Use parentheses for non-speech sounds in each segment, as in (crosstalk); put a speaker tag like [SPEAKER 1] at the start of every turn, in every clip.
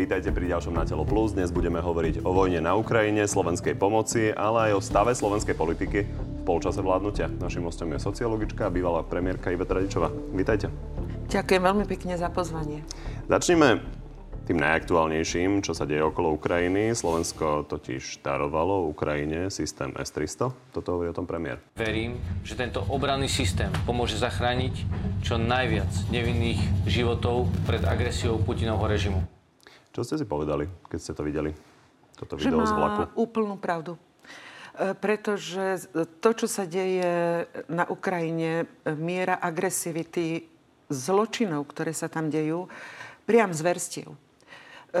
[SPEAKER 1] Vítajte pri ďalšom Na telo plus. Dnes budeme hovoriť o vojne na Ukrajine, slovenskej pomoci, ale aj o stave slovenskej politiky v polčase vládnutia. Našim hostom je sociologička a bývalá premiérka Iveta Radičová. Vítajte.
[SPEAKER 2] Ďakujem veľmi pekne za pozvanie.
[SPEAKER 1] Začneme tým najaktuálnejším, čo sa deje okolo Ukrajiny. Slovensko totiž darovalo Ukrajine systém S-300. Toto hovorí o tom premiér.
[SPEAKER 3] Verím, že tento obranný systém pomôže zachrániť čo najviac nevinných životov pred agresiou Putinovho režimu.
[SPEAKER 1] Čo ste si povedali, keď ste to videli? Toto
[SPEAKER 2] Že
[SPEAKER 1] video
[SPEAKER 2] má
[SPEAKER 1] z vlaku.
[SPEAKER 2] úplnú pravdu. E, Pretože to, čo sa deje na Ukrajine, e, miera agresivity zločinov, ktoré sa tam dejú, priam zverstiev, e,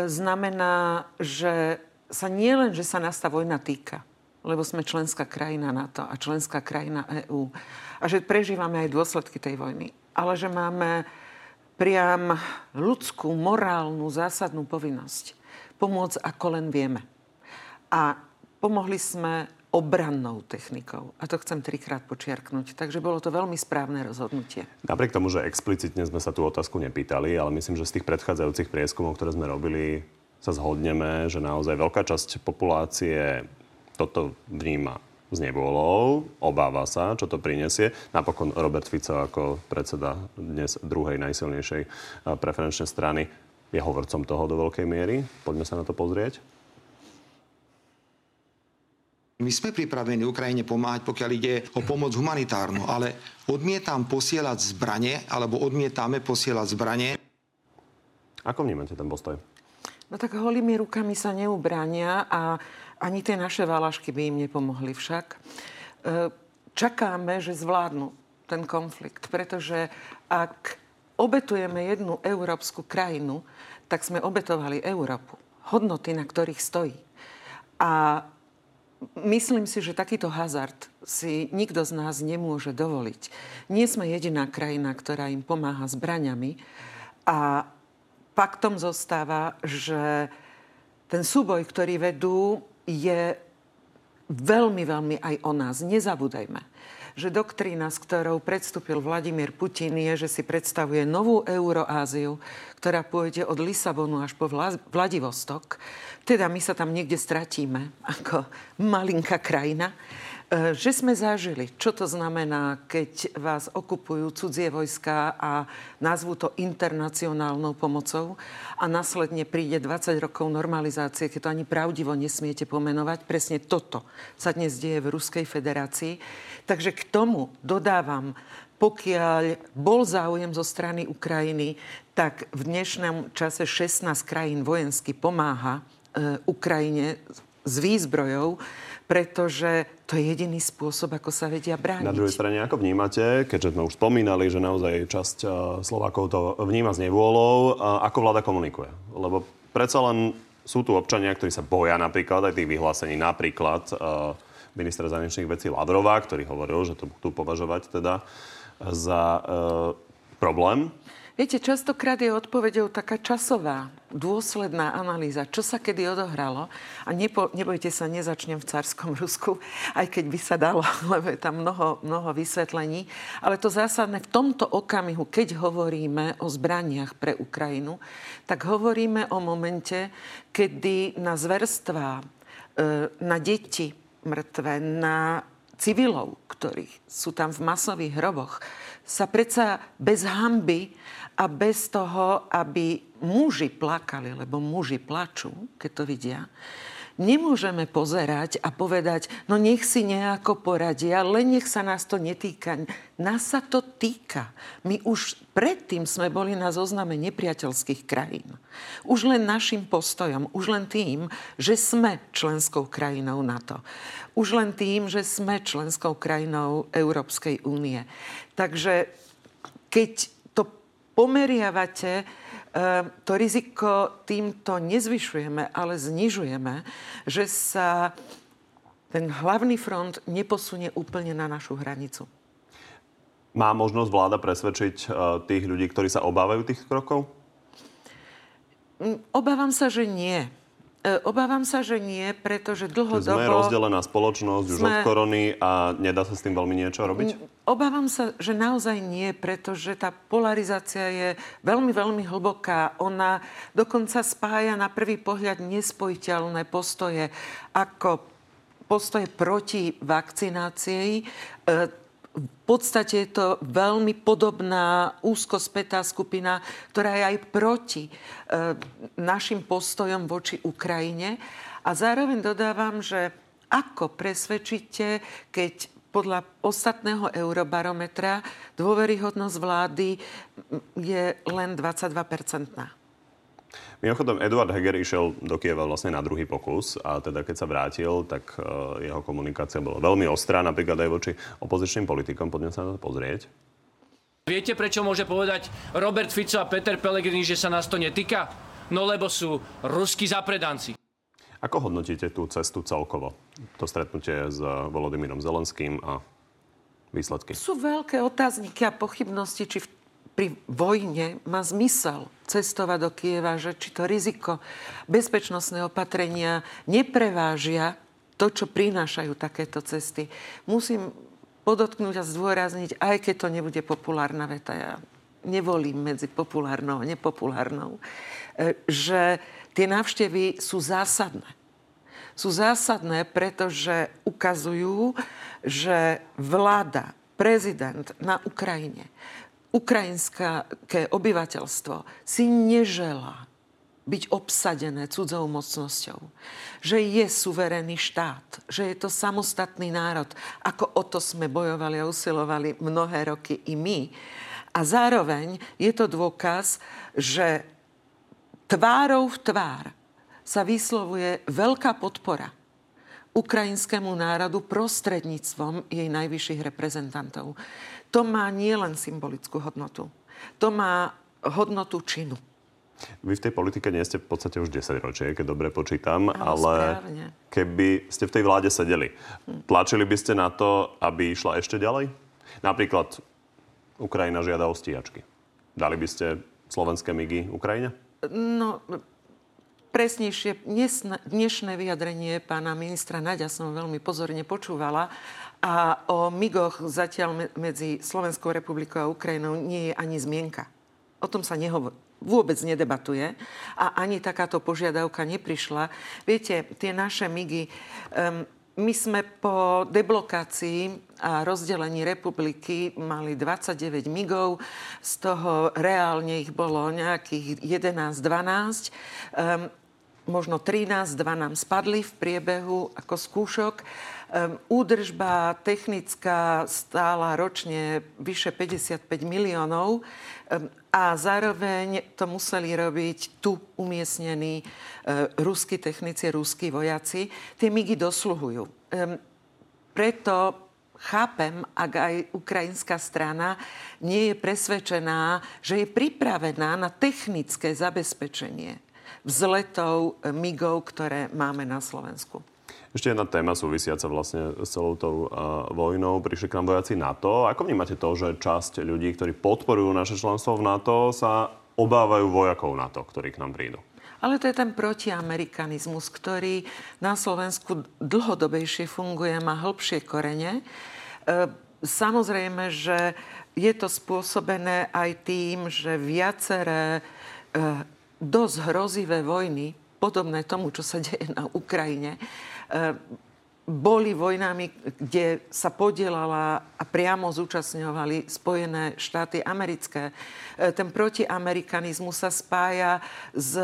[SPEAKER 2] znamená, že sa nie len, že sa nás tá vojna týka, lebo sme členská krajina NATO a členská krajina EÚ a že prežívame aj dôsledky tej vojny, ale že máme priam ľudskú, morálnu, zásadnú povinnosť pomôcť ako len vieme. A pomohli sme obrannou technikou. A to chcem trikrát počiarknúť. Takže bolo to veľmi správne rozhodnutie.
[SPEAKER 1] Napriek tomu, že explicitne sme sa tú otázku nepýtali, ale myslím, že z tých predchádzajúcich prieskumov, ktoré sme robili, sa zhodneme, že naozaj veľká časť populácie toto vníma s nevôľou, obáva sa, čo to prinesie. Napokon Robert Fico ako predseda dnes druhej najsilnejšej eh, preferenčnej strany je hovorcom toho do veľkej miery. Poďme sa na to pozrieť.
[SPEAKER 4] My sme pripravení Ukrajine pomáhať, pokiaľ ide o pomoc humanitárnu, ale odmietam posielať zbranie, alebo odmietame posielať zbranie.
[SPEAKER 1] Ako vnímate ten postoj?
[SPEAKER 2] No tak holými rukami sa neubránia a ani tie naše válašky by im nepomohli však. E, Čakáme, že zvládnu ten konflikt, pretože ak obetujeme jednu európsku krajinu, tak sme obetovali Európu. Hodnoty, na ktorých stojí. A myslím si, že takýto hazard si nikto z nás nemôže dovoliť. Nie sme jediná krajina, ktorá im pomáha zbraňami a faktom zostáva, že ten súboj, ktorý vedú, je veľmi, veľmi aj o nás. Nezabúdajme, že doktrína, s ktorou predstúpil Vladimír Putin, je, že si predstavuje novú Euroáziu, ktorá pôjde od Lisabonu až po Vla- Vladivostok. Teda my sa tam niekde stratíme ako malinká krajina. E, Že sme zažili, čo to znamená, keď vás okupujú cudzie vojska a nazvú to internacionálnou pomocou a následne príde 20 rokov normalizácie, keď to ani pravdivo nesmiete pomenovať. Presne toto sa dnes deje v Ruskej federácii. Takže k tomu dodávam, pokiaľ bol záujem zo strany Ukrajiny, tak v dnešnom čase 16 krajín vojensky pomáha e, Ukrajine s výzbrojou, pretože to je jediný spôsob, ako sa vedia brániť.
[SPEAKER 1] Na druhej strane, ako vnímate, keďže sme už spomínali, že naozaj časť Slovákov to vníma s nevôľou, ako vláda komunikuje? Lebo predsa len sú tu občania, ktorí sa boja napríklad aj tých vyhlásení. Napríklad minister zahraničných vecí Lavrová, ktorý hovoril, že to budú považovať teda za uh, problém.
[SPEAKER 2] Viete, častokrát je odpovedou taká časová, dôsledná analýza, čo sa kedy odohralo. A nepo, nebojte sa, nezačnem v carskom Rusku, aj keď by sa dalo, (laughs) lebo je tam mnoho, mnoho vysvetlení. Ale to zásadné v tomto okamihu, keď hovoríme o zbraniach pre Ukrajinu, tak hovoríme o momente, kedy na zverstvá, e, na deti mŕtve, na civilov, ktorí sú tam v masových hroboch, sa predsa bez hamby a bez toho, aby muži plakali, lebo muži plačú, keď to vidia, nemôžeme pozerať a povedať, no nech si nejako poradia, len nech sa nás to netýka. Nás sa to týka. My už predtým sme boli na zozname nepriateľských krajín. Už len našim postojom, už len tým, že sme členskou krajinou NATO. Už len tým, že sme členskou krajinou Európskej únie. Takže keď to pomeriavate, to riziko týmto nezvyšujeme, ale znižujeme, že sa ten hlavný front neposunie úplne na našu hranicu.
[SPEAKER 1] Má možnosť vláda presvedčiť eh, tých ľudí, ktorí sa obávajú tých krokov?
[SPEAKER 2] Mm, Obávam sa, že nie. E, obávam sa, že nie, pretože dlhodobo...
[SPEAKER 1] Sme rozdelená spoločnosť sme... už od korony a nedá sa s tým veľmi niečo robiť?
[SPEAKER 2] Obávam sa, že naozaj nie, pretože tá polarizácia je veľmi, veľmi hlboká. Ona dokonca spája na prvý pohľad nespojiteľné postoje ako postoje proti vakcinácii. V podstate je to veľmi podobná úzko spätá skupina, ktorá je aj proti e, našim postojom voči Ukrajine. A zároveň dodávam, že ako presvedčíte, keď podľa ostatného eurobarometra dôveryhodnosť vlády je len 22-percentná.
[SPEAKER 1] Mimochodom, Eduard Heger išiel do Kieva vlastne na druhý pokus a teda keď sa vrátil, tak uh, jeho komunikácia bola veľmi ostrá, napríklad aj voči opozičným politikom. Poďme sa na to pozrieť.
[SPEAKER 5] Viete, prečo môže povedať Robert Fico a Peter Pellegrini, že sa nás to netýka? No lebo sú ruskí zapredanci.
[SPEAKER 1] Ako hodnotíte tú cestu celkovo? To stretnutie s Volodymyrom Zelenským a výsledky?
[SPEAKER 2] Sú veľké otázniky a pochybnosti, či v pri vojne má zmysel cestovať do Kieva, že či to riziko bezpečnostné opatrenia neprevážia to, čo prinášajú takéto cesty. Musím podotknúť a zdôrazniť, aj keď to nebude populárna veta, ja nevolím medzi populárnou a nepopulárnou, e, že tie návštevy sú zásadné. Sú zásadné, pretože ukazujú, že vláda, prezident na Ukrajine ukrajinské obyvateľstvo si neželá byť obsadené cudzou mocnosťou. Že je suverénny štát, že je to samostatný národ. Ako o to sme bojovali a usilovali mnohé roky i my. A zároveň je to dôkaz, že tvárou v tvár sa vyslovuje veľká podpora ukrajinskému národu prostredníctvom jej najvyšších reprezentantov to má nielen symbolickú hodnotu. To má hodnotu činu.
[SPEAKER 1] Vy v tej politike nie ste v podstate už 10 ročie, keď dobre počítam, Áno, ale správne. keby ste v tej vláde sedeli, tlačili by ste na to, aby išla ešte ďalej? Napríklad Ukrajina žiada o stíhačky. Dali by ste slovenské migy Ukrajine?
[SPEAKER 2] No, presnejšie, dnešné vyjadrenie pána ministra Naďa som veľmi pozorne počúvala a o migoch zatiaľ medzi Slovenskou republikou a Ukrajinou nie je ani zmienka. O tom sa nehovor- vôbec nedebatuje a ani takáto požiadavka neprišla. Viete, tie naše migy, um, my sme po deblokácii a rozdelení republiky mali 29 migov, z toho reálne ich bolo nejakých 11-12. Um, možno 13, dva nám spadli v priebehu ako skúšok. Um, údržba technická stála ročne vyše 55 miliónov um, a zároveň to museli robiť tu umiestnení uh, ruskí technici, ruskí vojaci. Tie migy dosluhujú. Um, preto chápem, ak aj ukrajinská strana nie je presvedčená, že je pripravená na technické zabezpečenie vzletov migov, ktoré máme na Slovensku.
[SPEAKER 1] Ešte jedna téma súvisiaca vlastne s celou tou uh, vojnou. Prišli k nám vojaci NATO. Ako vnímate to, že časť ľudí, ktorí podporujú naše členstvo v NATO, sa obávajú vojakov NATO, ktorí k nám prídu?
[SPEAKER 2] Ale to je ten protiamerikanizmus, ktorý na Slovensku dlhodobejšie funguje, má hĺbšie korene. E, samozrejme, že je to spôsobené aj tým, že viaceré e, dosť hrozivé vojny, podobné tomu, čo sa deje na Ukrajine, Eh, boli vojnami, kde sa podielala a priamo zúčastňovali Spojené štáty americké. Eh, ten protiamerikanizmus sa spája s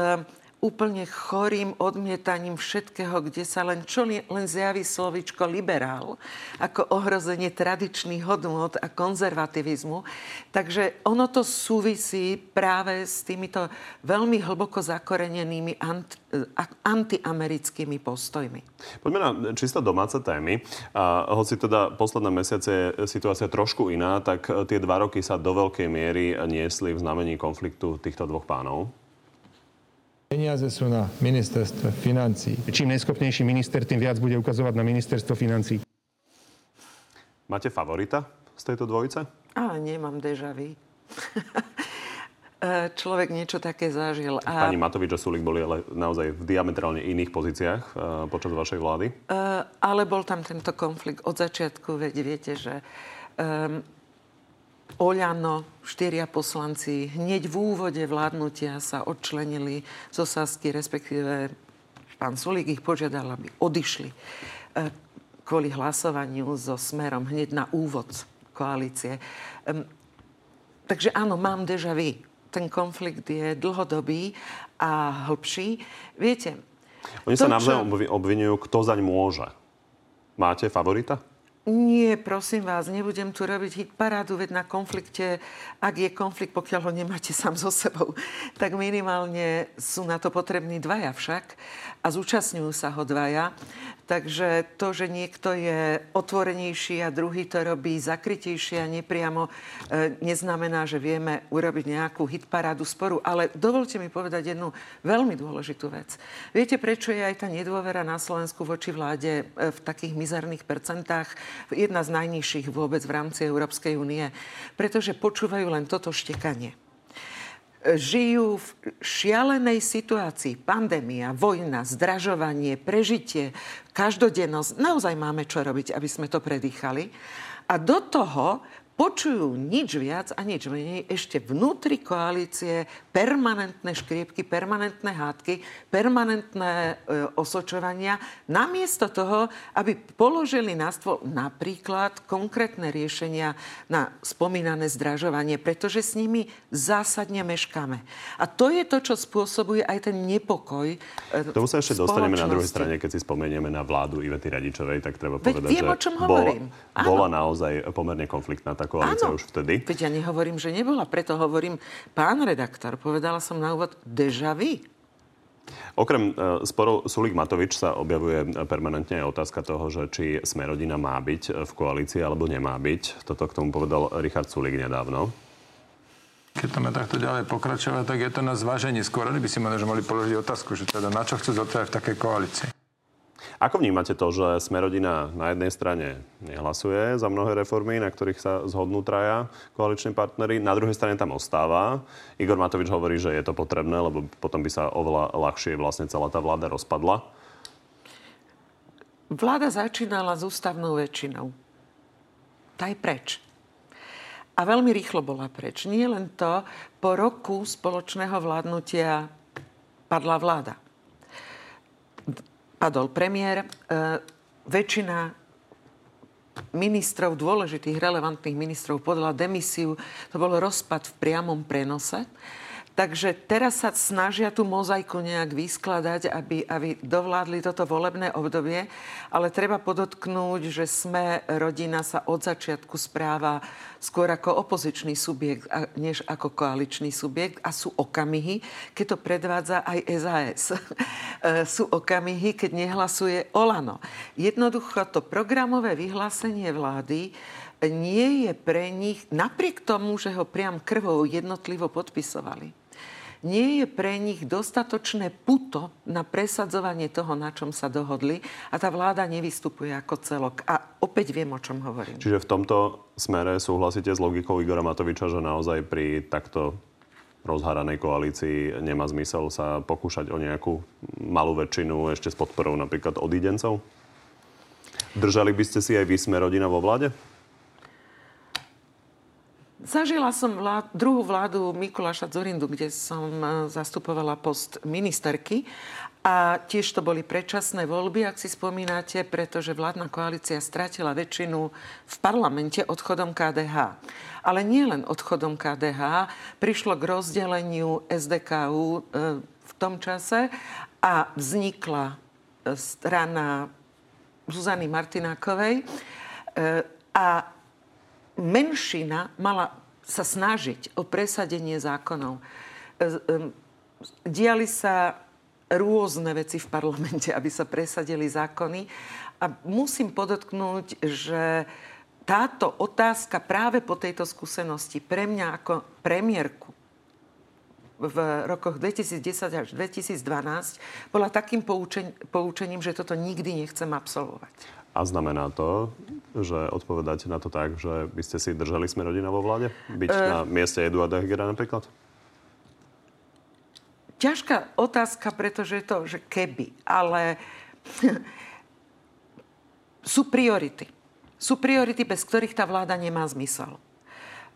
[SPEAKER 2] úplne chorým odmietaním všetkého, kde sa len čo len zjaví slovičko liberál, ako ohrozenie tradičných hodnot a konzervativizmu. Takže ono to súvisí práve s týmito veľmi hlboko zakorenenými anti, antiamerickými postojmi.
[SPEAKER 1] Poďme na čisto domáce témy. A hoci teda posledné mesiace je situácia trošku iná, tak tie dva roky sa do veľkej miery niesli v znamení konfliktu týchto dvoch pánov.
[SPEAKER 6] Peniaze sú na ministerstve financí. Čím najschopnejší minister, tým viac bude ukazovať na ministerstvo financí.
[SPEAKER 1] Máte favorita z tejto dvojice?
[SPEAKER 2] Ale nemám deja vu. (laughs) e, človek niečo také zažil.
[SPEAKER 1] A... Pani Matovič a Sulik boli ale naozaj v diametrálne iných pozíciách uh, počas vašej vlády? Uh,
[SPEAKER 2] ale bol tam tento konflikt od začiatku. Veď viete, že um, Oľano, štyria poslanci, hneď v úvode vládnutia sa odčlenili zo Sasky, respektíve pán Sulík ich požiadal, aby odišli uh, kvôli hlasovaniu so smerom hneď na úvod koalície. Um, takže áno, mám deja vu. Ten konflikt je dlhodobý a hĺbší. Viete...
[SPEAKER 1] Oni to, sa navzájom čo... obvinujú, kto zaň môže. Máte favorita?
[SPEAKER 2] Nie, prosím vás, nebudem tu robiť hit parádu, veď na konflikte, ak je konflikt, pokiaľ ho nemáte sám so sebou, tak minimálne sú na to potrební dvaja však a zúčastňujú sa ho dvaja. Takže to, že niekto je otvorenejší a druhý to robí zakrytejšie a nepriamo, e, neznamená, že vieme urobiť nejakú hitparádu sporu. Ale dovolte mi povedať jednu veľmi dôležitú vec. Viete, prečo je aj tá nedôvera na Slovensku voči vláde e, v takých mizerných percentách? Jedna z najnižších vôbec v rámci Európskej únie. Pretože počúvajú len toto štekanie žijú v šialenej situácii. Pandémia, vojna, zdražovanie, prežitie, každodennosť. Naozaj máme čo robiť, aby sme to predýchali. A do toho počujú nič viac a nič menej ešte vnútri koalície permanentné škriepky, permanentné hádky, permanentné e, osočovania, namiesto toho, aby položili na stôl napríklad konkrétne riešenia na spomínané zdražovanie, pretože s nimi zásadne meškáme. A to je to, čo spôsobuje aj ten nepokoj
[SPEAKER 1] e, Tomu sa ešte dostaneme na druhej strane, keď si spomenieme na vládu Ivety Radičovej, tak treba Veď povedať,
[SPEAKER 2] viem, že o čom hovorím.
[SPEAKER 1] Bola naozaj pomerne konfliktná tá koalícia už vtedy.
[SPEAKER 2] Veď ja nehovorím, že nebola, preto hovorím, pán redaktor, povedala som na úvod, deja vu.
[SPEAKER 1] Okrem uh, sporov Sulik Matovič sa objavuje permanentne aj otázka toho, že či Smerodina má byť v koalícii alebo nemá byť. Toto k tomu povedal Richard Sulik nedávno.
[SPEAKER 6] Keď to má takto ďalej pokračovať, tak je to na zváženie. Skôr oni by si možno mali položiť otázku, že teda na čo chcú zotrvať v takej koalícii.
[SPEAKER 1] Ako vnímate to, že Smerodina na jednej strane nehlasuje za mnohé reformy, na ktorých sa zhodnú traja koaliční partnery, na druhej strane tam ostáva. Igor Matovič hovorí, že je to potrebné, lebo potom by sa oveľa ľahšie vlastne celá tá vláda rozpadla.
[SPEAKER 2] Vláda začínala s ústavnou väčšinou. Tá preč. A veľmi rýchlo bola preč. Nie len to, po roku spoločného vládnutia padla vláda padol premiér, e, väčšina ministrov, dôležitých, relevantných ministrov podľa demisiu. To bol rozpad v priamom prenose. Takže teraz sa snažia tú mozaiku nejak vyskladať, aby, aby dovládli toto volebné obdobie. Ale treba podotknúť, že sme rodina sa od začiatku správa skôr ako opozičný subjekt, než ako koaličný subjekt. A sú okamihy, keď to predvádza aj SAS. (laughs) E, sú okamihy, keď nehlasuje Olano. Jednoducho to programové vyhlásenie vlády nie je pre nich, napriek tomu, že ho priam krvou jednotlivo podpisovali, nie je pre nich dostatočné puto na presadzovanie toho, na čom sa dohodli a tá vláda nevystupuje ako celok. A opäť viem, o čom hovorím.
[SPEAKER 1] Čiže v tomto smere súhlasíte s logikou Igora Matoviča, že naozaj pri takto rozháranej koalícii nemá zmysel sa pokúšať o nejakú malú väčšinu ešte s podporou napríklad odidencov? Držali by ste si aj vy sme rodina vo vláde?
[SPEAKER 2] Zažila som vlád, druhú vládu Mikuláša Zorindu, kde som e, zastupovala post ministerky a tiež to boli predčasné voľby, ak si spomínate, pretože vládna koalícia stratila väčšinu v parlamente odchodom KDH. Ale nie len odchodom KDH, prišlo k rozdeleniu SDKU e, v tom čase a vznikla e, strana Zuzany Martinákovej a menšina mala sa snažiť o presadenie zákonov. E, diali sa rôzne veci v parlamente, (laughs) aby sa presadili zákony. A musím podotknúť, že táto otázka práve po tejto skúsenosti pre mňa ako premiérku v rokoch 2010 až 2012 bola takým poučením, že toto nikdy nechcem absolvovať.
[SPEAKER 1] A znamená to, že odpovedáte na to tak, že by ste si držali sme rodina vo vláde? Byť uh, na mieste Eduarda Hegera napríklad?
[SPEAKER 2] ťažká otázka, pretože je to, že keby, ale (laughs) sú priority. Sú priority, bez ktorých tá vláda nemá zmysel.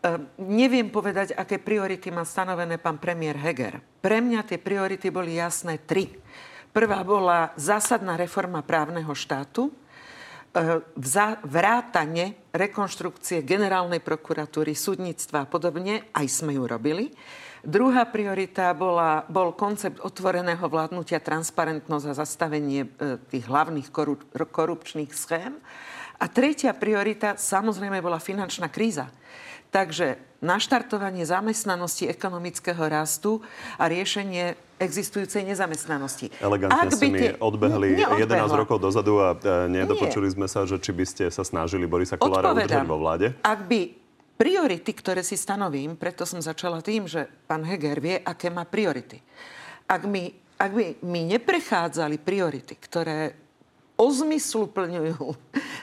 [SPEAKER 2] Uh, neviem povedať, aké priority má stanovené pán premiér Heger. Pre mňa tie priority boli jasné tri. Prvá bola zásadná reforma právneho štátu, vrátane rekonštrukcie generálnej prokuratúry, súdnictva a podobne, aj sme ju robili. Druhá priorita bola, bol koncept otvoreného vládnutia, transparentnosť a zastavenie e, tých hlavných korupčných schém. A tretia priorita samozrejme bola finančná kríza. Takže naštartovanie zamestnanosti, ekonomického rastu a riešenie existujúcej nezamestnanosti.
[SPEAKER 1] Elegantne Ak by ste mi tie... odbehli Neodbehla. 11 rokov dozadu a e, nedopočuli Nie. sme sa, že či by ste sa snažili Borisa Kolára udržať vo vláde.
[SPEAKER 2] Ak by priority, ktoré si stanovím, preto som začala tým, že pán Heger vie, aké má priority. Ak mi, ak by mi neprechádzali priority, ktoré o zmyslu plňujú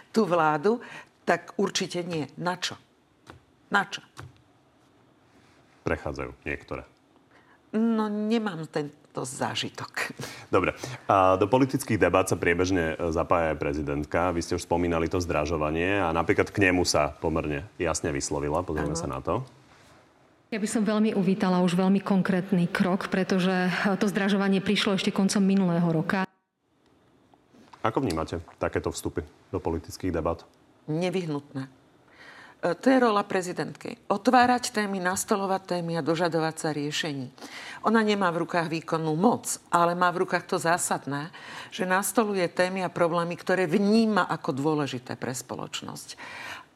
[SPEAKER 2] tú vládu, tak určite nie. Na čo? Na čo?
[SPEAKER 1] Prechádzajú niektoré.
[SPEAKER 2] No, nemám ten, to zážitok. (laughs)
[SPEAKER 1] Dobre. A do politických debát sa priebežne e, zapája aj prezidentka. Vy ste už spomínali to zdražovanie a napríklad k nemu sa pomerne jasne vyslovila. Pozrieme sa na to.
[SPEAKER 7] Ja by som veľmi uvítala už veľmi konkrétny krok, pretože to zdražovanie prišlo ešte koncom minulého roka.
[SPEAKER 1] Ako vnímate takéto vstupy do politických debat?
[SPEAKER 2] Nevyhnutné. E, to je rola prezidentky. Otvárať témy, nastolovať témy a dožadovať sa riešení. Ona nemá v rukách výkonnú moc, ale má v rukách to zásadné, že nastoluje témy a problémy, ktoré vníma ako dôležité pre spoločnosť.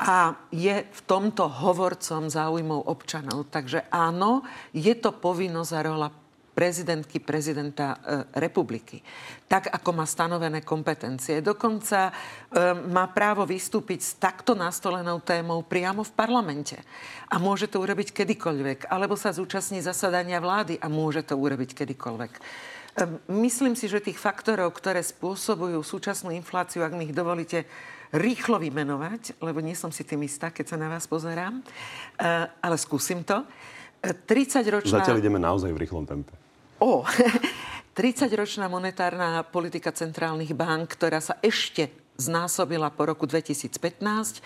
[SPEAKER 2] A je v tomto hovorcom záujmov občanov. Takže áno, je to povinnosť a rola prezidentky, prezidenta e, republiky. Tak, ako má stanovené kompetencie. Dokonca e, má právo vystúpiť s takto nastolenou témou priamo v parlamente. A môže to urobiť kedykoľvek. Alebo sa zúčastní zasadania vlády a môže to urobiť kedykoľvek. E, myslím si, že tých faktorov, ktoré spôsobujú súčasnú infláciu, ak mi ich dovolíte, rýchlo vymenovať, lebo nie som si tým istá, keď sa na vás pozerám, e, ale skúsim to. 30-ročná...
[SPEAKER 1] Zatiaľ ideme naozaj v rýchlom tempe.
[SPEAKER 2] O, 30-ročná (laughs) monetárna politika centrálnych bank, ktorá sa ešte znásobila po roku 2015. E,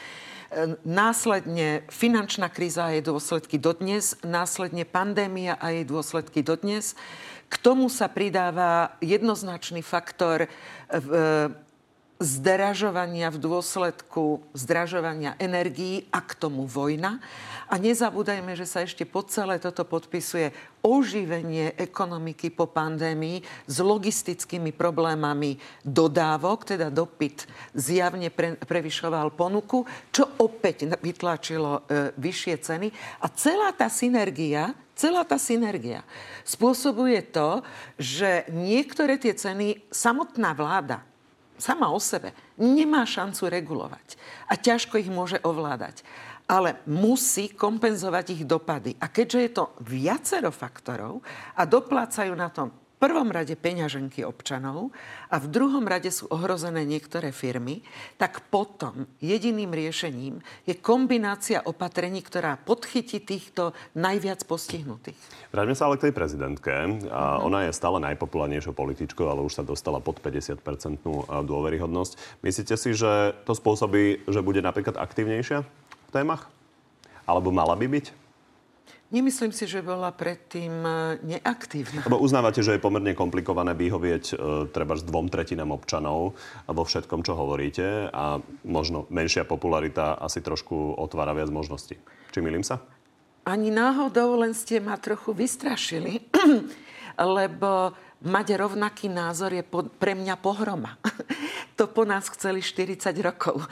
[SPEAKER 2] následne finančná kríza a jej dôsledky dodnes, následne pandémia a jej dôsledky dodnes. K tomu sa pridáva jednoznačný faktor zdražovania v dôsledku zdražovania energií a k tomu vojna. A nezabúdajme, že sa ešte po celé toto podpisuje oživenie ekonomiky po pandémii s logistickými problémami dodávok, teda dopyt zjavne pre, prevyšoval ponuku, čo opäť vytlačilo e, vyššie ceny. A celá tá synergia Celá tá synergia spôsobuje to, že niektoré tie ceny samotná vláda sama o sebe nemá šancu regulovať a ťažko ich môže ovládať. Ale musí kompenzovať ich dopady. A keďže je to viacero faktorov a doplácajú na tom prvom rade peňaženky občanov a v druhom rade sú ohrozené niektoré firmy, tak potom jediným riešením je kombinácia opatrení, ktorá podchytí týchto najviac postihnutých.
[SPEAKER 1] Vráťme sa ale k tej prezidentke. A ona je stále najpopulárnejšou političkou, ale už sa dostala pod 50-percentnú dôveryhodnosť. Myslíte si, že to spôsobí, že bude napríklad aktívnejšia v témach? Alebo mala by byť?
[SPEAKER 2] Nemyslím si, že bola predtým e, neaktívna.
[SPEAKER 1] Lebo uznávate, že je pomerne komplikované vyhovieť e, treba s dvom tretinám občanov vo všetkom, čo hovoríte a možno menšia popularita asi trošku otvára viac možností. Či milím sa?
[SPEAKER 2] Ani náhodou, len ste ma trochu vystrašili, (clears throat) lebo mať rovnaký názor je po, pre mňa pohroma. (laughs) to po nás chceli 40 rokov.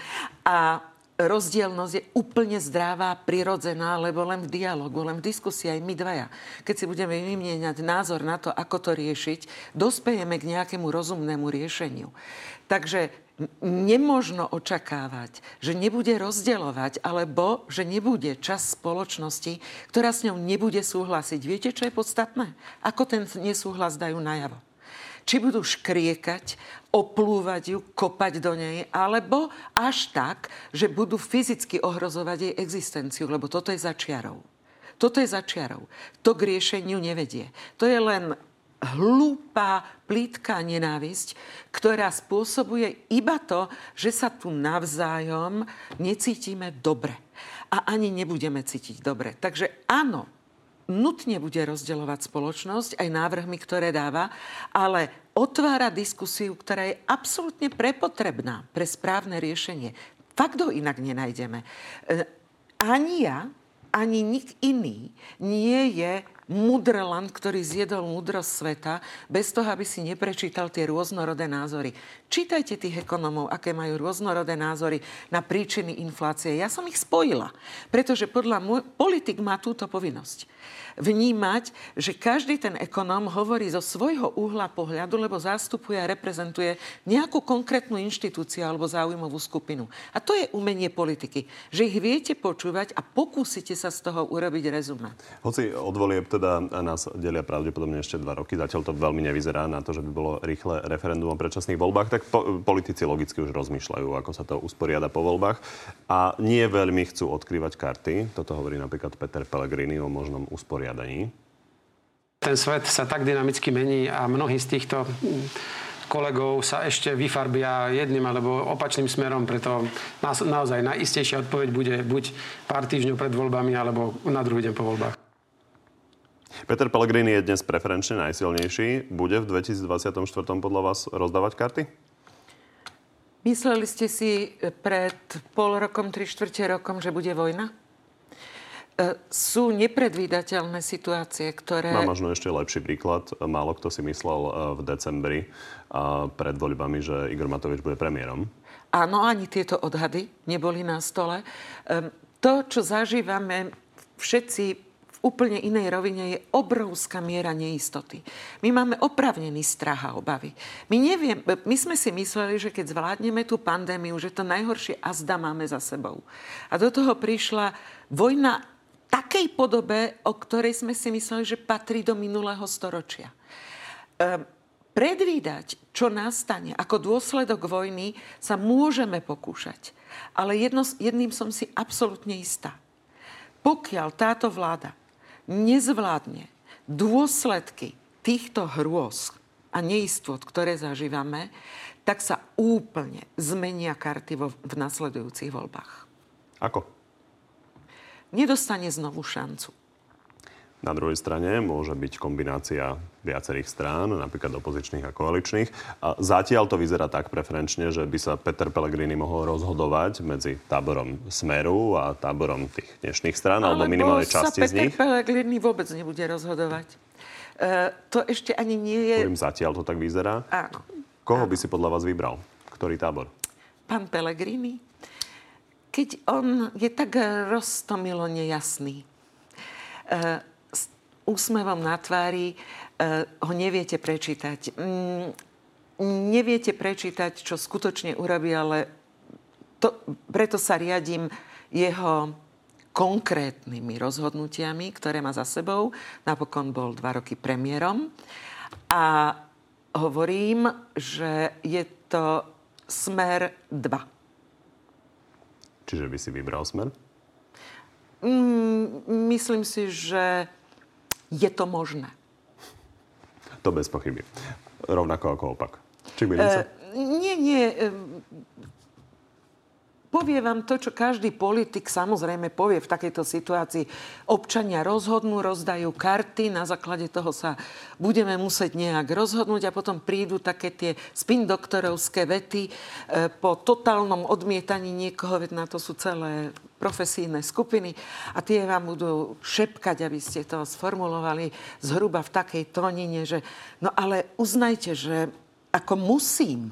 [SPEAKER 2] A rozdielnosť je úplne zdravá, prirodzená, lebo len v dialogu, len v diskusii aj my dvaja. Keď si budeme vymieňať názor na to, ako to riešiť, dospejeme k nejakému rozumnému riešeniu. Takže nemožno očakávať, že nebude rozdeľovať, alebo že nebude čas spoločnosti, ktorá s ňou nebude súhlasiť. Viete, čo je podstatné? Ako ten nesúhlas dajú najavo? Či budú škriekať, oplúvať ju, kopať do nej, alebo až tak, že budú fyzicky ohrozovať jej existenciu, lebo toto je začiarov. Toto je začiarov. To k riešeniu nevedie. To je len hlúpa, plítká nenávisť, ktorá spôsobuje iba to, že sa tu navzájom necítime dobre. A ani nebudeme cítiť dobre. Takže áno, nutne bude rozdeľovať spoločnosť aj návrhmi, ktoré dáva, ale otvára diskusiu, ktorá je absolútne prepotrebná pre správne riešenie. Fakt ho inak nenájdeme. E, ani ja, ani nik iný nie je mudrland, ktorý zjedol múdrosť sveta, bez toho, aby si neprečítal tie rôznorodé názory. Čítajte tých ekonomov, aké majú rôznorodé názory na príčiny inflácie. Ja som ich spojila, pretože podľa môj, politik má túto povinnosť vnímať, že každý ten ekonóm hovorí zo svojho uhla pohľadu, lebo zastupuje a reprezentuje nejakú konkrétnu inštitúciu alebo záujmovú skupinu. A to je umenie politiky, že ich viete počúvať a pokúsite sa z toho urobiť rezume.
[SPEAKER 1] Hoci od teda nás delia pravdepodobne ešte dva roky, zatiaľ to veľmi nevyzerá na to, že by bolo rýchle referendum o predčasných voľbách, tak po, politici logicky už rozmýšľajú, ako sa to usporiada po voľbách a nie veľmi chcú odkrývať karty. Toto hovorí napríklad Peter Pellegrini o možnom usporiadaní?
[SPEAKER 8] Ten svet sa tak dynamicky mení a mnohí z týchto kolegov sa ešte vyfarbia jedným alebo opačným smerom, preto naozaj najistejšia odpoveď bude buď pár týždňov pred voľbami alebo na druhý deň po voľbách.
[SPEAKER 1] Peter Pellegrini je dnes preferenčne najsilnejší. Bude v 2024 podľa vás rozdávať karty?
[SPEAKER 2] Mysleli ste si pred pol rokom, tri štvrte rokom, že bude vojna? E, sú nepredvídateľné situácie, ktoré...
[SPEAKER 1] Mám možno ešte lepší príklad. Málo kto si myslel e, v decembri pred voľbami, že Igor Matovič bude premiérom.
[SPEAKER 2] Áno, ani tieto odhady neboli na stole. To, čo zažívame všetci úplne inej rovine, je obrovská miera neistoty. My máme opravnený strach a obavy. My, neviem, my sme si mysleli, že keď zvládneme tú pandémiu, že to najhoršie azda máme za sebou. A do toho prišla vojna takej podobe, o ktorej sme si mysleli, že patrí do minulého storočia. Ehm, predvídať, čo nastane ako dôsledok vojny, sa môžeme pokúšať. Ale jedno, jedným som si absolútne istá. Pokiaľ táto vláda nezvládne dôsledky týchto hrôz a neistôt, ktoré zažívame, tak sa úplne zmenia karty vo, v nasledujúcich voľbách.
[SPEAKER 1] Ako?
[SPEAKER 2] nedostane znovu šancu.
[SPEAKER 1] Na druhej strane môže byť kombinácia viacerých strán, napríklad opozičných a koaličných. A zatiaľ to vyzerá tak preferenčne, že by sa Peter Pellegrini mohol rozhodovať medzi táborom Smeru a táborom tých dnešných strán, alebo minimálne časti
[SPEAKER 2] z
[SPEAKER 1] nich.
[SPEAKER 2] Peter Pellegrini vôbec nebude rozhodovať. E, to ešte ani nie je...
[SPEAKER 1] Poviem, zatiaľ to tak vyzerá.
[SPEAKER 2] Áno.
[SPEAKER 1] Koho
[SPEAKER 2] áno.
[SPEAKER 1] by si podľa vás vybral? Ktorý tábor?
[SPEAKER 2] Pán Pellegrini keď on je tak roztomilo nejasný, s úsmevom na tvári uh, ho neviete prečítať. Mm, neviete prečítať, čo skutočne urobí, ale to, preto sa riadím jeho konkrétnymi rozhodnutiami, ktoré má za sebou. Napokon bol dva roky premiérom. A hovorím, že je to smer 2.
[SPEAKER 1] Čiže by si vybral smer?
[SPEAKER 2] Mm, myslím si, že je to možné.
[SPEAKER 1] To bez pochyby. Rovnako ako opak. Či by uh,
[SPEAKER 2] Nie, nie. Povie vám to, čo každý politik samozrejme povie v takejto situácii. Občania rozhodnú, rozdajú karty, na základe toho sa budeme musieť nejak rozhodnúť a potom prídu také tie spin doktorovské vety e, po totálnom odmietaní niekoho, veď na to sú celé profesijné skupiny a tie vám budú šepkať, aby ste to sformulovali zhruba v takej tónine, že no ale uznajte, že ako musím,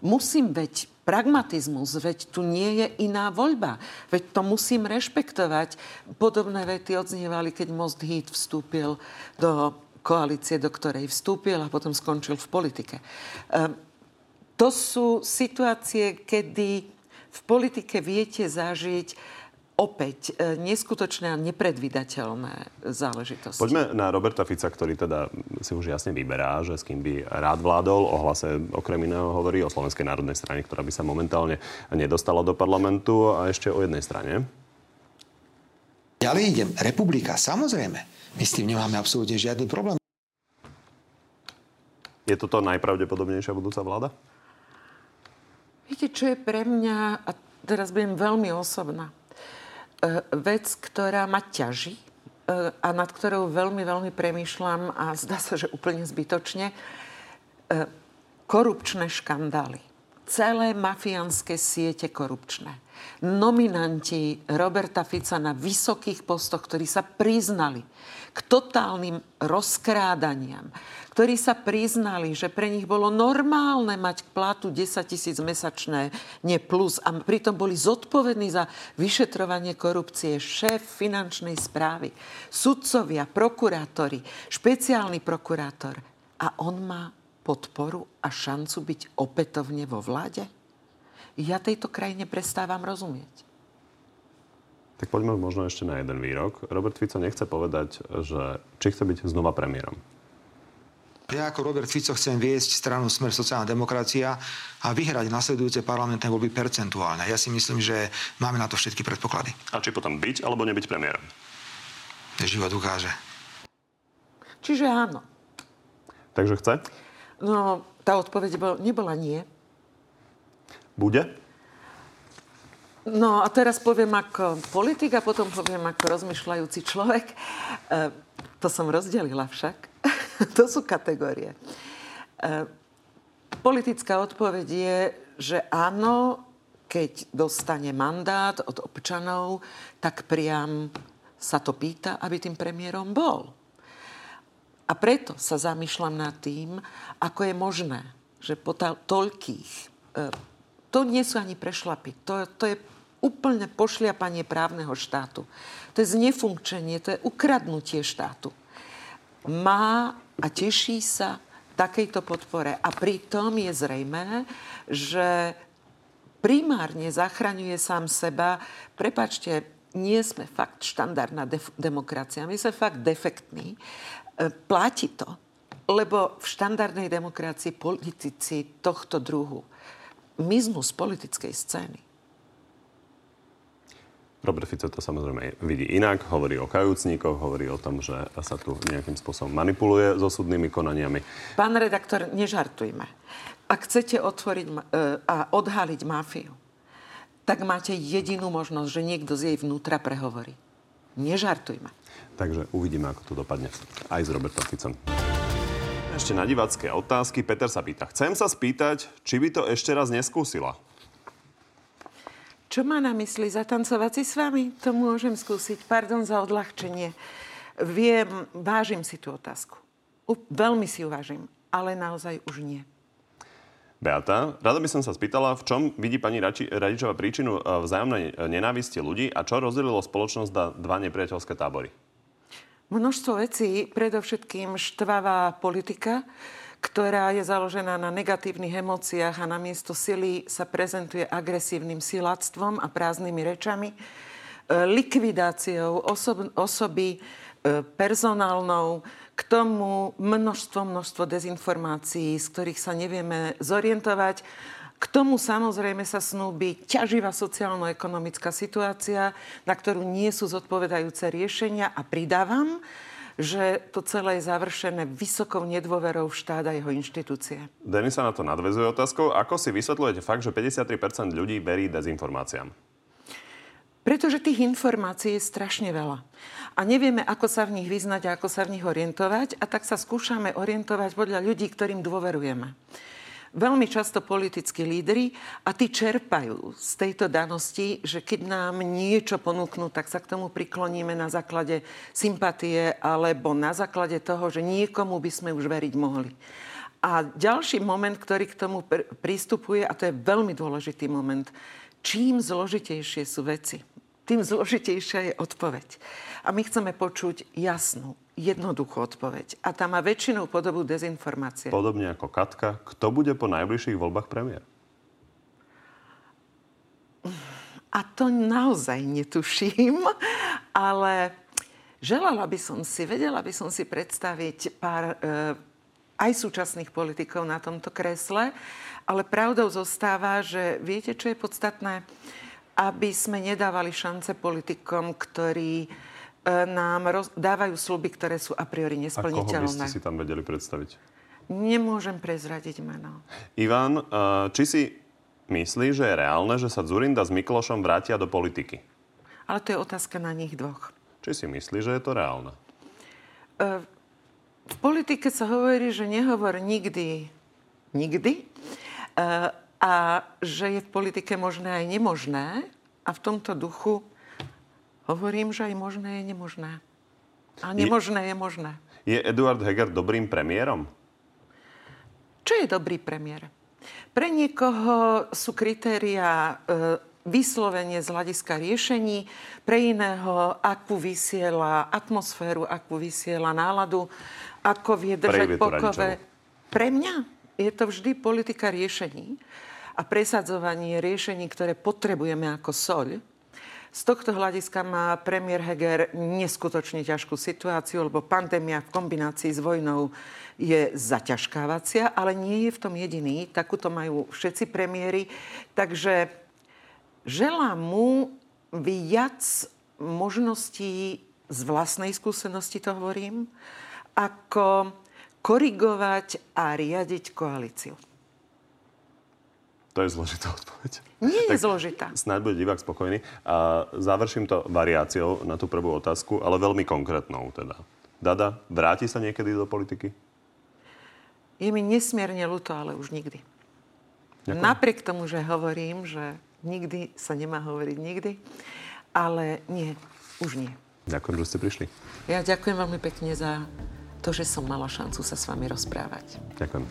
[SPEAKER 2] musím veď pragmatizmus, veď tu nie je iná voľba. Veď to musím rešpektovať. Podobné vety odznievali, keď Most Hit vstúpil do koalície, do ktorej vstúpil a potom skončil v politike. Ehm, to sú situácie, kedy v politike viete zažiť opäť e, neskutočné a nepredvydateľné záležitosti.
[SPEAKER 1] Poďme na Roberta Fica, ktorý teda si už jasne vyberá, že s kým by rád vládol. O hlase okrem iného hovorí o Slovenskej národnej strane, ktorá by sa momentálne nedostala do parlamentu a ešte o jednej strane.
[SPEAKER 4] Ďalej idem. Republika, samozrejme. My s tým nemáme absolútne žiadny problém.
[SPEAKER 1] Je toto najpravdepodobnejšia budúca vláda?
[SPEAKER 2] Viete, čo je pre mňa, a teraz budem veľmi osobná, vec, ktorá ma ťaží e, a nad ktorou veľmi, veľmi premýšľam a zdá sa, že úplne zbytočne, e, korupčné škandály. Celé mafiánske siete korupčné. Nominanti Roberta Fica na vysokých postoch, ktorí sa priznali k totálnym rozkrádaniam, ktorí sa priznali, že pre nich bolo normálne mať platu 10 tisíc mesačné, nie plus, a pritom boli zodpovední za vyšetrovanie korupcie, šéf finančnej správy, sudcovia, prokurátori, špeciálny prokurátor. A on má podporu a šancu byť opätovne vo vláde? Ja tejto krajine prestávam rozumieť.
[SPEAKER 1] Tak poďme možno ešte na jeden výrok. Robert Fico nechce povedať, že či chce byť znova premiérom.
[SPEAKER 4] Ja ako Robert Fico chcem viesť stranu Smer sociálna demokracia a vyhrať nasledujúce parlamentné voľby percentuálne. Ja si myslím, že máme na to všetky predpoklady.
[SPEAKER 1] A či potom byť alebo nebyť premiérom?
[SPEAKER 4] Život ukáže.
[SPEAKER 2] Čiže áno.
[SPEAKER 1] Takže chce?
[SPEAKER 2] No, tá odpoveď bol, nebola nie.
[SPEAKER 1] Bude?
[SPEAKER 2] No a teraz poviem ako politik a potom poviem ako rozmýšľajúci človek. E, to som rozdelila však. (laughs) to sú kategórie. E, politická odpoveď je, že áno, keď dostane mandát od občanov, tak priam sa to pýta, aby tým premiérom bol. A preto sa zamýšľam nad tým, ako je možné, že po toľkých... E, to nie sú ani prešlapy. To, to je úplne pošliapanie právneho štátu. To je znefunkčenie, to je ukradnutie štátu. Má a teší sa takejto podpore. A pritom je zrejmé, že primárne zachraňuje sám seba. Prepačte, nie sme fakt štandardná def- demokracia, my sme fakt defektní. E, platí to, lebo v štandardnej demokracii politici tohto druhu miznú z politickej scény.
[SPEAKER 1] Robert Fico to samozrejme vidí inak, hovorí o kajúcníkoch, hovorí o tom, že sa tu nejakým spôsobom manipuluje so súdnymi konaniami.
[SPEAKER 2] Pán redaktor, nežartujme. Ak chcete otvoriť e, a odhaliť mafiu, tak máte jedinú možnosť, že niekto z jej vnútra prehovorí. Nežartujme.
[SPEAKER 1] Takže uvidíme, ako to dopadne. Aj s Robertom Ficom. Ešte na divácké otázky. Peter sa pýta. Chcem sa spýtať, či by to ešte raz neskúsila.
[SPEAKER 2] Čo má na mysli? Zatancovať si s vami? To môžem skúsiť. Pardon za odľahčenie. Viem, vážim si tú otázku. Veľmi si ju vážim, ale naozaj už nie.
[SPEAKER 1] Beata, rada by som sa spýtala, v čom vidí pani Radičová príčinu e, vzájomnej e, nenávisti ľudí a čo rozdelilo spoločnosť na dva nepriateľské tábory?
[SPEAKER 2] Množstvo vecí, predovšetkým štvavá politika, ktorá je založená na negatívnych emóciách a namiesto sily sa prezentuje agresívnym siláctvom a prázdnymi rečami, e, likvidáciou osob, osoby, personálnou, k tomu množstvo, množstvo dezinformácií, z ktorých sa nevieme zorientovať. K tomu samozrejme sa snúbi ťaživá sociálno-ekonomická situácia, na ktorú nie sú zodpovedajúce riešenia. A pridávam, že to celé je završené vysokou nedôverou štát a jeho inštitúcie.
[SPEAKER 1] Denis sa na to nadvezuje otázkou. Ako si vysvetľujete fakt, že 53% ľudí verí dezinformáciám?
[SPEAKER 2] Pretože tých informácií je strašne veľa. A nevieme, ako sa v nich vyznať a ako sa v nich orientovať. A tak sa skúšame orientovať podľa ľudí, ktorým dôverujeme veľmi často politickí lídry a tí čerpajú z tejto danosti, že keď nám niečo ponúknú, tak sa k tomu prikloníme na základe sympatie alebo na základe toho, že niekomu by sme už veriť mohli. A ďalší moment, ktorý k tomu pr- prístupuje, a to je veľmi dôležitý moment, čím zložitejšie sú veci, tým zložitejšia je odpoveď. A my chceme počuť jasnú, jednoduchú odpoveď. A tá má väčšinou podobu dezinformácie.
[SPEAKER 1] Podobne ako Katka, kto bude po najbližších voľbách premiér?
[SPEAKER 2] A to naozaj netuším, (laughs) ale želala by som si, vedela by som si predstaviť pár e, aj súčasných politikov na tomto kresle, ale pravdou zostáva, že viete, čo je podstatné? Aby sme nedávali šance politikom, ktorí E, nám roz, dávajú sluby, ktoré sú a priori nesplniteľné.
[SPEAKER 1] A koho by ste si tam vedeli predstaviť?
[SPEAKER 2] Nemôžem prezradiť meno.
[SPEAKER 1] Ivan, uh, či si myslí, že je reálne, že sa Zurinda s Miklošom vrátia do politiky?
[SPEAKER 2] Ale to je otázka na nich dvoch.
[SPEAKER 1] Či si myslí, že je to reálne?
[SPEAKER 2] Uh, v politike sa hovorí, že nehovor nikdy, nikdy. A že je v politike možné aj nemožné. A v tomto duchu hovorím, že aj možné je nemožné. A nemožné je, je možné.
[SPEAKER 1] Je Eduard Heger dobrým premiérom?
[SPEAKER 2] Čo je dobrý premiér? Pre niekoho sú kritéria e, vyslovenie z hľadiska riešení, pre iného, akú vysiela atmosféru, akú vysiela náladu, ako vie držať pokové. Pre mňa je to vždy politika riešení a presadzovanie riešení, ktoré potrebujeme ako soľ. Z tohto hľadiska má premiér Heger neskutočne ťažkú situáciu, lebo pandémia v kombinácii s vojnou je zaťažkávacia, ale nie je v tom jediný. Takúto majú všetci premiéry. Takže želám mu viac možností z vlastnej skúsenosti, to hovorím, ako korigovať a riadiť koalíciu.
[SPEAKER 1] To je zložitá odpoveď.
[SPEAKER 2] Nie je tak zložitá.
[SPEAKER 1] Snáď bude divák spokojný. A završím to variáciou na tú prvú otázku, ale veľmi konkrétnou teda. Dada, vráti sa niekedy do politiky?
[SPEAKER 2] Je mi nesmierne ľúto, ale už nikdy. Ďakujem. Napriek tomu, že hovorím, že nikdy sa nemá hovoriť nikdy, ale nie, už nie.
[SPEAKER 1] Ďakujem, že ste prišli.
[SPEAKER 2] Ja ďakujem veľmi pekne za to, že som mala šancu sa s vami rozprávať.
[SPEAKER 1] Ďakujem.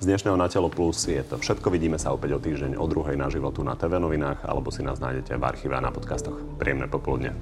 [SPEAKER 1] Z dnešného Na telo plus je to všetko. Vidíme sa opäť o týždeň o druhej na životu na TV novinách alebo si nás nájdete v archíve a na podcastoch. Príjemné popoludne.